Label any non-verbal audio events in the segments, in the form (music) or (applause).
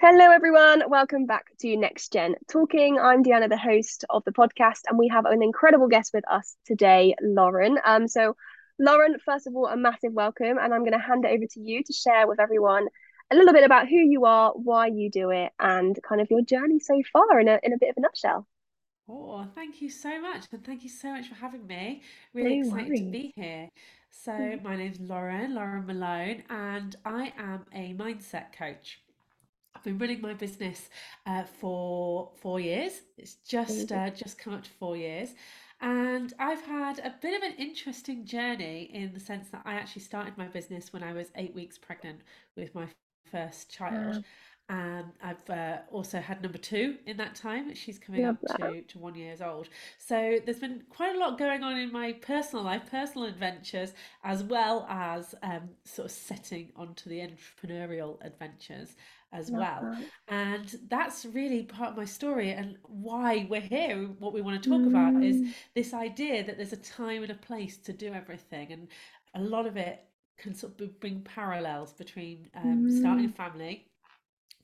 Hello, everyone. Welcome back to Next Gen Talking. I'm Deanna, the host of the podcast, and we have an incredible guest with us today, Lauren. Um, so, Lauren, first of all, a massive welcome, and I'm going to hand it over to you to share with everyone a little bit about who you are, why you do it, and kind of your journey so far in a in a bit of a nutshell. Oh, thank you so much, and thank you so much for having me. Really No excited to be here. So, my name's Lauren, Lauren Malone, and I am a mindset coach. I've been running my business uh, for four years. It's just uh, just come up to four years, and I've had a bit of an interesting journey in the sense that I actually started my business when I was eight weeks pregnant with my first child. And I've uh, also had number two in that time. She's coming love up that. to, to one years old. So there's been quite a lot going on in my personal life, personal adventures, as well as um, sort of setting onto the entrepreneurial adventures as Love well. that. And that's really part of my story and why we're here. What we want to talk about is Mm, this idea that there's a time and a place to do everything. And a lot of it can sort of bring parallels between um, starting a mm, family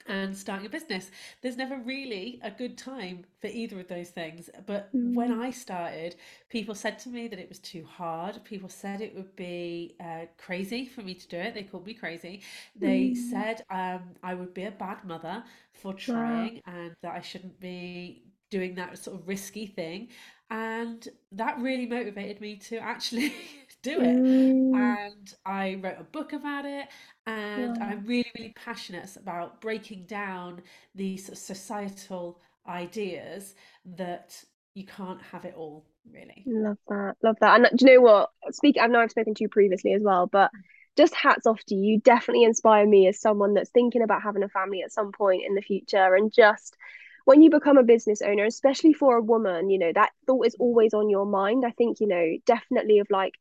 and starting a business. There's never really a good time for either of those things. But when mm, I started, people said to me that it was too hard. People said it would be uh, crazy for me to do it. They called me crazy. They mm. said um, I would be a bad mother for Wow. trying and that I shouldn't be doing that sort of risky thing. And that really motivated me to actually (laughs) do it. Mm, And I wrote a book about it and wow. I'm really, really passionate about breaking down these societal ideas that you can't have it all, really. Love that. Love that. And do you know what? Speak, I know I've spoken to you previously as well, but just hats off to you. You definitely inspire me as someone that's thinking about having a family at some point in the future. And just when you become a business owner, especially for a woman, you know, that thought is always on your mind. I think, you know, definitely of like,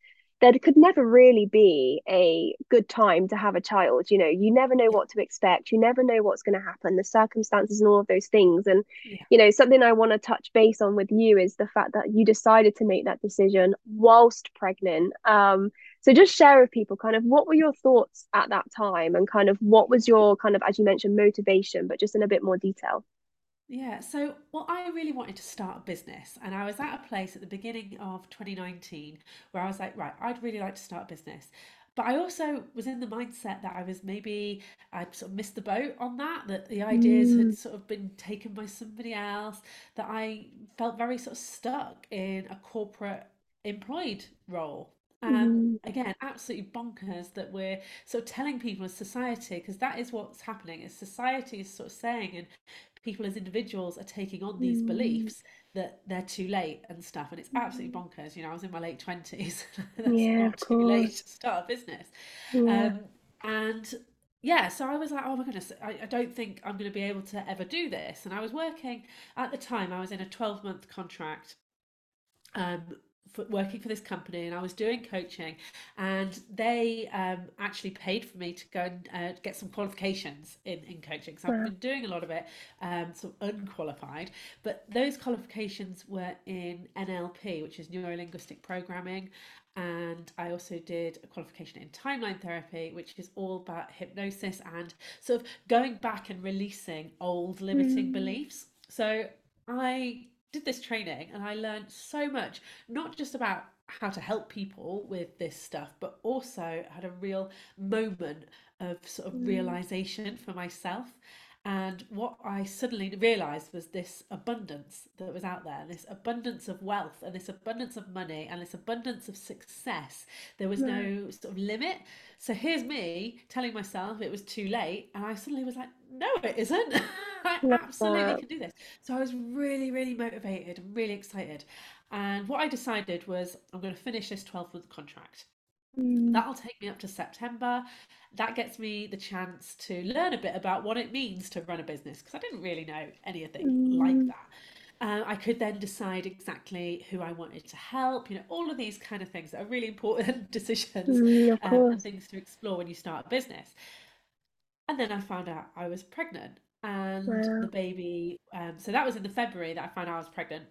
there could never really be a good time to have a child. You know, you never know what to expect. You never know what's going to happen, the circumstances and all of those things. And yeah, you know, something I want to touch base on with you is the fact that you decided to make that decision whilst pregnant. Um, so just share with people kind of what were your thoughts at that time and kind of what was your kind of, as you mentioned, motivation, but just in a bit more detail. Yeah. So, well, I really wanted to start a business, and I was at a place at the beginning of 2019 where I was like, right, I'd really like to start a business. But I also was in the mindset that I was maybe I'd sort of missed the boat on that, that the ideas had Mm, sort of been taken by somebody else, that I felt very sort of stuck in a corporate employed role. Um, mm, again, absolutely bonkers that we're sort of telling people as society, because that is what's happening, is society is sort of saying, and people as individuals are taking on these mm, beliefs that they're too late and stuff. And it's absolutely mm. bonkers. You know, I was in my late 20s. (laughs) That's Yeah, not too late to start a business. Yeah. Um, and yeah, so I was like, oh my goodness, I, I don't think I'm going to be able to ever do this. And I was working at the time, I was in a 12 month contract um, for working for this company and I was doing coaching and they um, actually paid for me to go and uh, get some qualifications in, in coaching. So I've been doing a lot of it um, sort of unqualified, but those qualifications were in NLP, which is neuro linguistic programming. And I also did a qualification in timeline therapy, which is all about hypnosis and sort of going back and releasing old limiting Mm, beliefs. So I did this training and I learned so much, not just about how to help people with this stuff, but also had a real moment of sort of mm, realization for myself. And what I suddenly realized was this abundance that was out there, this abundance of wealth and this abundance of money and this abundance of success. There was no sort of limit. So here's me telling myself it was too late. And I suddenly was like, no, it isn't. (laughs) I Love absolutely that. can do this. So I was really, really motivated and really excited. And what I decided was I'm going to finish this 12 month contract. Mm, That'll take me up to September. That gets me the chance to learn a bit about what it means to run a business because I didn't really know anything like mm, that. Uh, I could then decide exactly who I wanted to help, you know, all of these kind of things that are really important (laughs) decisions mm, um, and things to explore when you start a business. And then I found out I was pregnant and the baby, um, so that was in the February that I found out I was pregnant.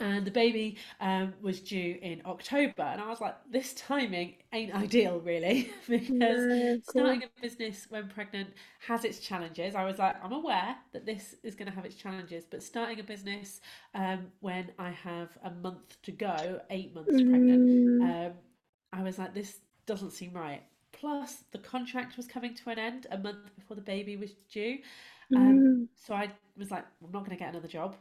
and the baby um, was due in October. And I was like, this timing ain't ideal, really, (laughs) because starting a business when pregnant has its challenges. I was like, I'm aware that this is going to have its challenges, but starting a business um, when I have a month to go, eight months mm. pregnant, um, I was like, this doesn't seem right. Plus, the contract was coming to an end a month before the baby was due. Um, mm. So I was like, I'm not going to get another job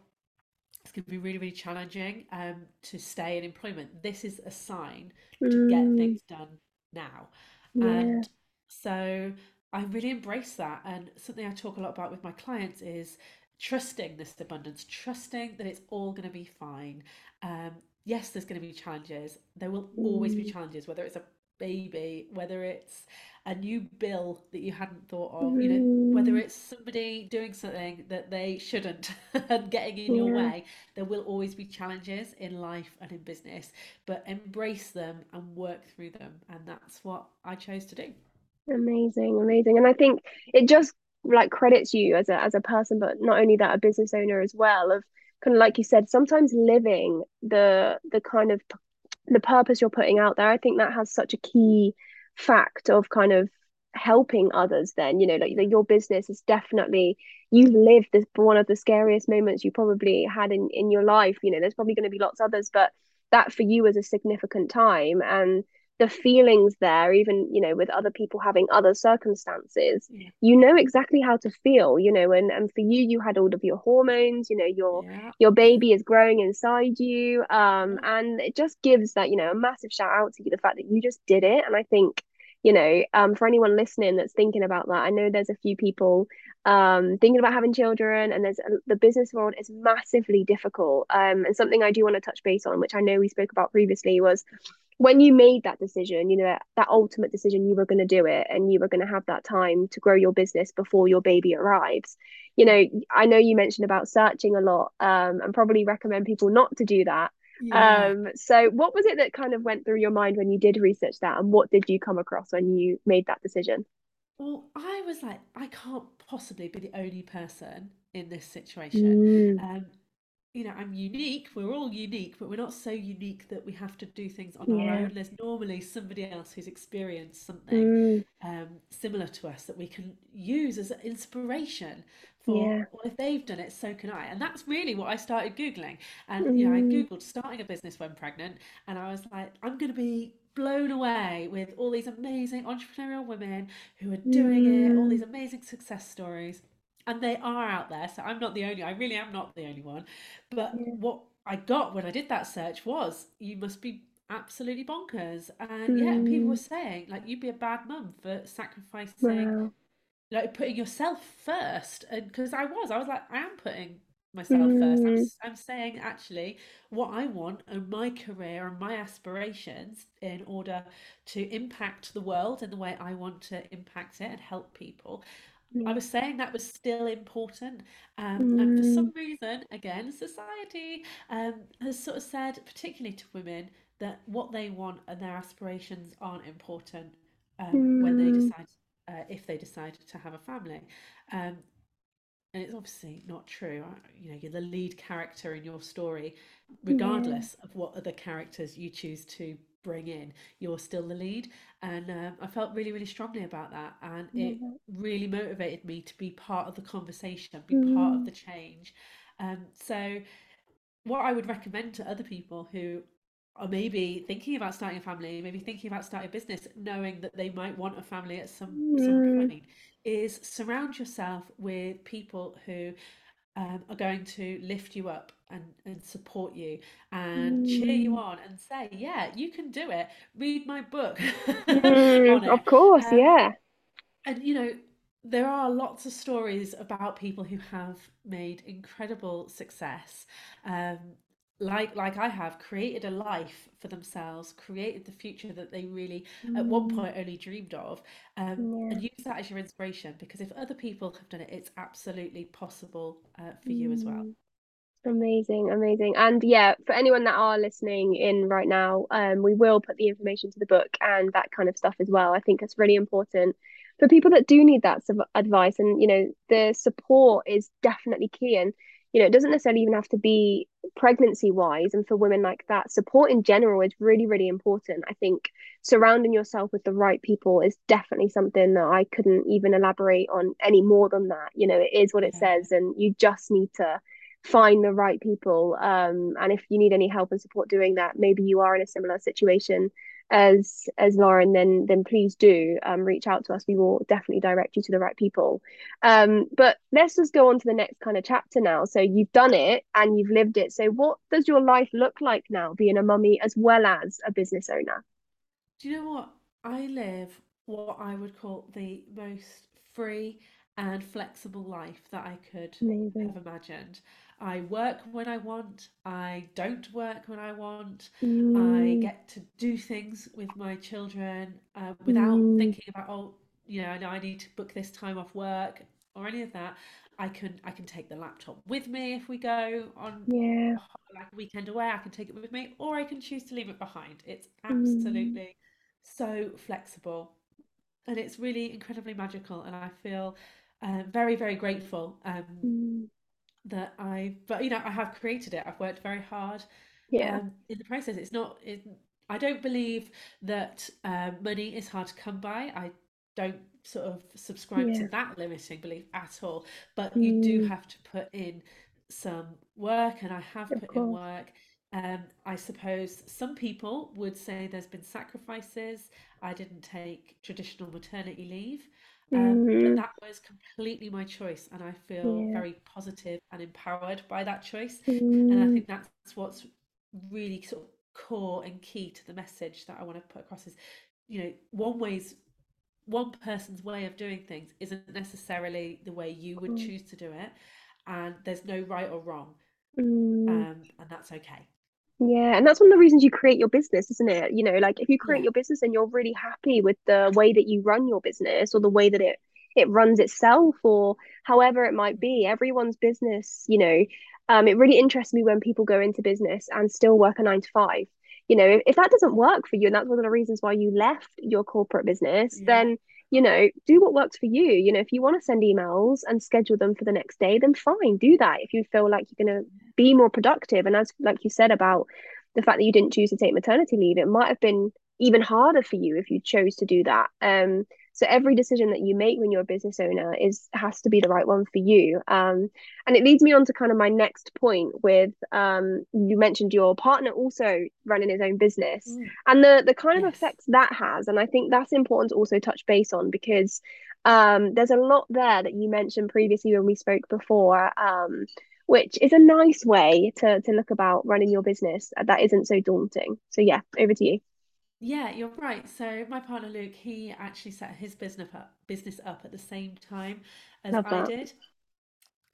it's going to be really, really challenging um, to stay in employment. This is a sign to mm. get things done now. Yeah. And so I really embrace that. And something I talk a lot about with my clients is trusting this abundance, trusting that it's all going to be fine. Um, yes, there's going to be challenges. There will always be mm. challenges, whether it's a baby, whether it's a new bill that you hadn't thought of, mm. you know, whether mm. it's somebody doing something that they shouldn't (laughs) and getting in yeah. your way, there will always be challenges in life and in business, but embrace them and work through them. And that's what I chose to do. Amazing, amazing. And I think it just like credits you as a as a person, but not only that, a business owner as well, of kind of like you said, sometimes living the the kind of the purpose you're putting out there. I think that has such a key fact of kind of helping others then you know like your business is definitely you've lived this one of the scariest moments you probably had in in your life you know there's probably going to be lots others but that for you was a significant time and the feelings there even you know with other people having other circumstances yeah. you know exactly how to feel you know and and for you you had all of your hormones you know your yeah. your baby is growing inside you um and it just gives that you know a massive shout out to you the fact that you just did it and i think you know um for anyone listening that's thinking about that i know there's a few people um thinking about having children and there's a, the business world is massively difficult um and something i do want to touch base on which i know we spoke about previously was when you made that decision, you know, that ultimate decision, you were going to do it and you were going to have that time to grow your business before your baby arrives. You know, I know you mentioned about searching a lot um, and probably recommend people not to do that. Yeah. Um, so what was it that kind of went through your mind when you did research that and what did you come across when you made that decision? Well, I was like, I can't possibly be the only person in this situation. Mm. Um, you know, I'm unique. We're all unique, but we're not so unique that we have to do things on yeah. our own. There's normally somebody else who's experienced something mm. um, similar to us that we can use as inspiration for. Yeah. Well, if they've done it, so can I. And that's really what I started googling. And mm. you know, I mm. googled starting a business when pregnant, and I was like, I'm going to be blown away with all these amazing entrepreneurial women who are doing mm. it, all these mm. amazing success stories and they are out there. So I'm not the only. I really am not the only one. But yeah. what I got when I did that search was you must be absolutely bonkers. And mm. yeah, people were saying like you'd be a bad mum for sacrificing, wow. like putting yourself first. And because I was, I was like, I am putting myself mm. first. I'm, mm. I'm saying actually what I want and my career and my aspirations in order to impact the world in the way I want to impact it and help people. I was saying that was still important. Um, and for some mm. reason, again, society um, has sort of said, particularly to women, that what they want and their aspirations aren't important um, when they mm. decide, uh, if they decide to have a family. Um, and it's obviously not true. You know, you're the lead character in your story, regardless of what other characters you choose to bring in, you're still the lead. And um, I felt really, really strongly about that. And it really motivated me to be part of the conversation, be mm. part of the change. Um, so, what I would recommend to other people who are maybe thinking about starting a family, maybe thinking about starting a business, knowing that they might want a family at some, some point, is surround yourself with people who um, are going to lift you up and, and support you and mm. cheer you mm. on and say, yeah, you can do it. Read my book. (laughs) mm, of course, um, yeah. And, you know, there are lots of stories about people who have made incredible success um, like like I have created a life for themselves, created the future that they really mm. at one mm. point only dreamed of, um, yeah. and use that as your inspiration. Because if other people have done it, it's absolutely possible uh, for mm. you as well. Mm. Amazing, amazing, and yeah, for anyone that are listening in right now, um, we will put the information to the book and that kind of stuff as well. I think it's really important for people that do need that advice, and you know, the support is definitely key and you know, it doesn't necessarily even have to be pregnancy wise. And for women like that, support in general is really, really important. I think surrounding yourself with the right people is definitely something that I couldn't even elaborate on any more than that. You know, it is what it yeah. says, and you just need to find the right people. Um, and if you need any help and support doing that, maybe you are in a similar situation as as Lauren, then then please do um, reach out to us. We will definitely direct you to the right people. Um, but let's just go on to the next kind of chapter now. So you've done it and you've lived it. So what does your life look like now, being a mummy as well as a business owner? Do you know what? I live what I would call the most free and flexible life that I could Amazing. have imagined. I work when I want. I don't work when I want. Mm. I get to do things with my children uh, without mm. thinking about oh, you know, I need to book this time off work or any of that. I can I can take the laptop with me if we go on yeah. like a weekend away. I can take it with me, or I can choose to leave it behind. It's mm. absolutely mm. so flexible, and it's really incredibly magical. And I feel uh, very very grateful um, mm that I, but you know, I have created it. I've worked very hard. Yeah. Um, in the process, it's not. It, I don't believe that uh, money is hard to come by. I don't sort of subscribe yeah. to that limiting belief at all. But mm. you do mm. have to put in some work, and I have of put course. in work. Um, I suppose some people would say there's been sacrifices. I didn't take traditional maternity leave. Um, mm-hmm. But that was completely my choice, and I feel yeah. very positive and empowered by that choice. Mm-hmm. And I mm. think that's what's really sort of core and key to the message that I want to put across is, you know, one way's one person's way of doing things isn't necessarily the way you would mm. choose to do it, and there's no right or wrong, mm. um, and that's okay. Yeah, and that's one of the reasons you create your business, isn't it? You know, like if you create yeah. your business and you're really happy with the way that you run your business or the way that it it runs itself or however it might be, everyone's business, you know, um, it really interests me when people go into business and still work a nine to five. You know, if, if that doesn't work for you, and that's one of the reasons why you left your corporate business, yeah. then you know, do what works for you. You know, if you want to send emails and schedule them for the next day, then fine, do that. If you feel like you're going to be more productive, and as like you said about the fact that you didn't choose to take maternity leave, it might have been even harder for you if you chose to do that. Um, so every decision that you make when you're a business owner is has to be the right one for you. Um, and it leads me on to kind of my next point with um, you mentioned your partner also running his own business mm. and the the kind yes. of effects that has. And I think that's important to also touch base on because um, there's a lot there that you mentioned previously when we spoke before. Um, which is a nice way to to look about running your business that isn't so daunting. So yeah, over to you. Yeah, you're right. So my partner Luke, he actually set his business up business up at the same time as Love I that. did.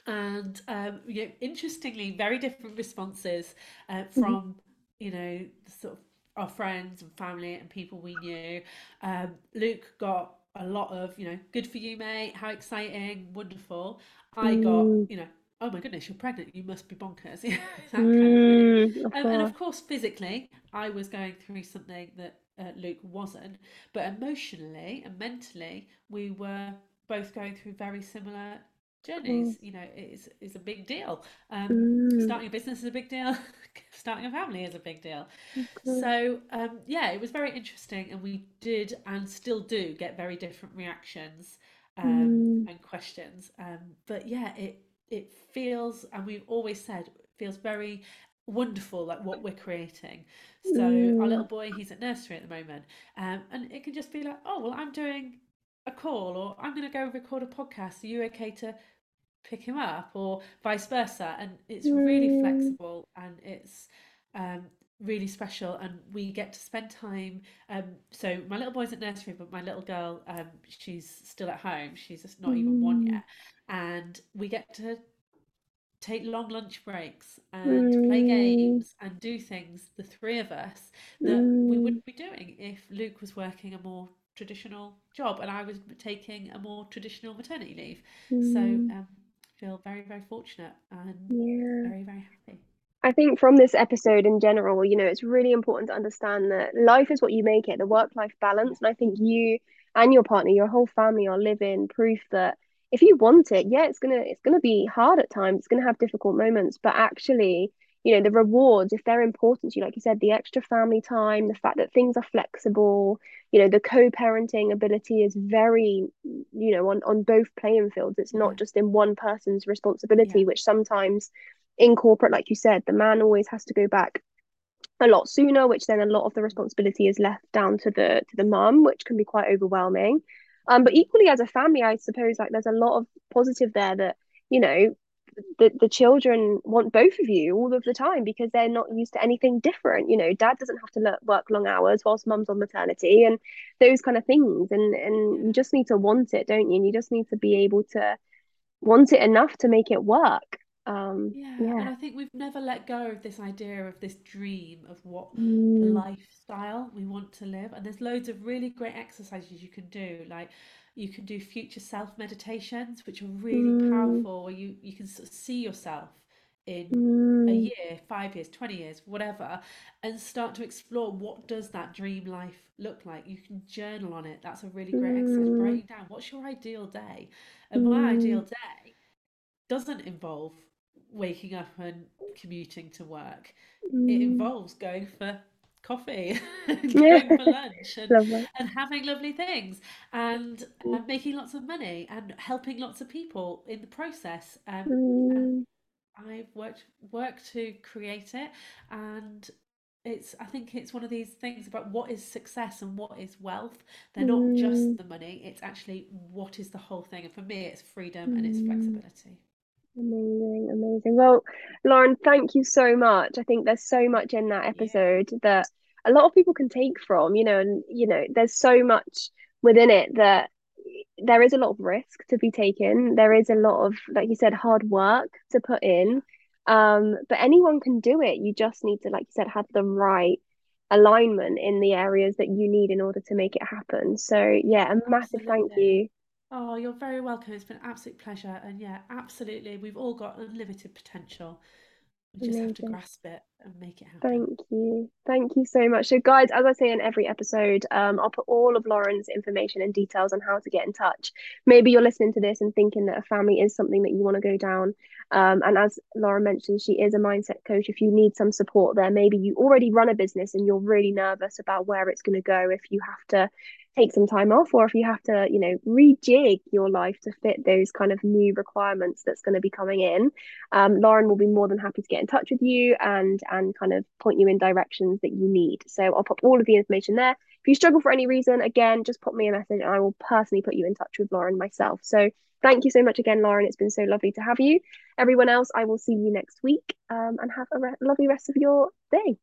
And um, you know, interestingly, very different responses uh, mm-hmm. from you know sort of our friends and family and people we knew. Um, Luke got a lot of you know, good for you, mate. How exciting, wonderful. I got mm. you know, oh my goodness, you're pregnant, you must be bonkers. (laughs) mm, of and, and, of course, physically, I was going through something that uh, Luke wasn't, but emotionally and mentally, we were both going through very similar journeys. Mm. You know, it's a big deal. Um, mm. Starting a business is a big deal. (laughs) starting a family is a big deal. Okay. So um, yeah, it was very interesting, and we did and still do get very different reactions um, mm. and questions. Um, but yeah, it it feels, and we've always said, feels very wonderful like what we're creating so mm. our little boy he's at nursery at the moment um, and it can just be like oh well i'm doing a call or i'm going to go record a podcast are you okay to pick him up or vice versa and it's mm. really flexible and it's um, really special and we get to spend time um, so my little boy's at nursery but my little girl um, she's still at home she's just not mm. even one yet and we get to take long lunch breaks and mm. play games and do things the three of us that mm. we wouldn't be doing if Luke was working a more traditional job and I was taking a more traditional maternity leave mm. so um, feel very very fortunate and yeah. very very happy I think from this episode in general, you know, it's really important to understand that life is what you make it, the work life balance. And I think you and your partner, your whole family are living proof that if you want it, yeah, it's gonna it's gonna be hard at times. It's gonna have difficult moments, but actually, you know, the rewards, if they're important to you, like you said, the extra family time, the fact that things are flexible, you know, the co-parenting ability is very, you know, on on both playing fields. It's not just in one person's responsibility, Yeah. which sometimes in corporate, like you said, the man always has to go back a lot sooner, which then a lot of the responsibility is left down to the to the mum, which can be quite overwhelming. Um, but equally as a family, I suppose like there's a lot of positive there that, you know, the, the children want both of you all of the time because they're not used to anything different. You know, dad doesn't have to work long hours whilst mum's on maternity and those kind of things. And and you just need to want it, don't you? And you just need to be able to want it enough to make it work. Um, Yeah, and. I think we've never let go of this idea of this dream of what Mm, lifestyle we want to live. And there's loads of really great exercises you can do. Like you can do future self meditations, which are really mm, powerful, where you, you can sort of see yourself in a mm, year, five years, 20 years, whatever, and start to explore what does that dream life look like. You can journal on it. That's a really great exercise. mm, Writing down what's your ideal day. And my ideal mm, day doesn't involve waking up and commuting to work. It mm. involves going for coffee and (laughs) going (laughs) for lunch and and having lovely things and uh, making lots of money and helping lots of people in the process. Um, Mm, I've worked worked to create it, and it's I think it's one of these things about what is success and what is wealth. They're not just mm, the money; it's actually what is the whole thing. And for me, it's freedom and it's mm. flexibility. Amazing, amazing. Well, Lauren, thank you so much. I think there's so much in that Yeah. episode that a lot of people can take from, you know, and you know, there's so much within it that there is a lot of risk to be taken. There is a lot of, like you said, hard work to put in. Um, but anyone can do it. You just need to, like you said, have the right alignment in the areas that you need in order to make it happen. So yeah, yeah, a massive thank you. Oh, you're very welcome. It's been an absolute pleasure. And yeah, absolutely. We've all got unlimited potential. We just have to grasp it and make it happen. Thank you. Thank you so much. So, guys, as I say in every episode, um, I'll put all of Lauren's information and details on how to get in touch. Maybe you're listening to this and thinking that a family is something that you want to go down. Um, and as Lauren mentioned, she is a mindset coach. If you need some support there, maybe you already run a business and you're really nervous about where it's going to go if you have to take some time off or if you have to, you know, rejig your life to fit those kind of new requirements that's going to be coming in um, Lauren will be more than happy to get in touch with you and and kind of point you in directions that you need. So I'll pop all of the information there. If you struggle for any reason, again, just pop me a message and I will personally put you in touch with Lauren myself. So thank you so much again, Lauren. It's been so lovely to have you. Everyone else, I will see you next week um, and have a re- lovely rest of your day.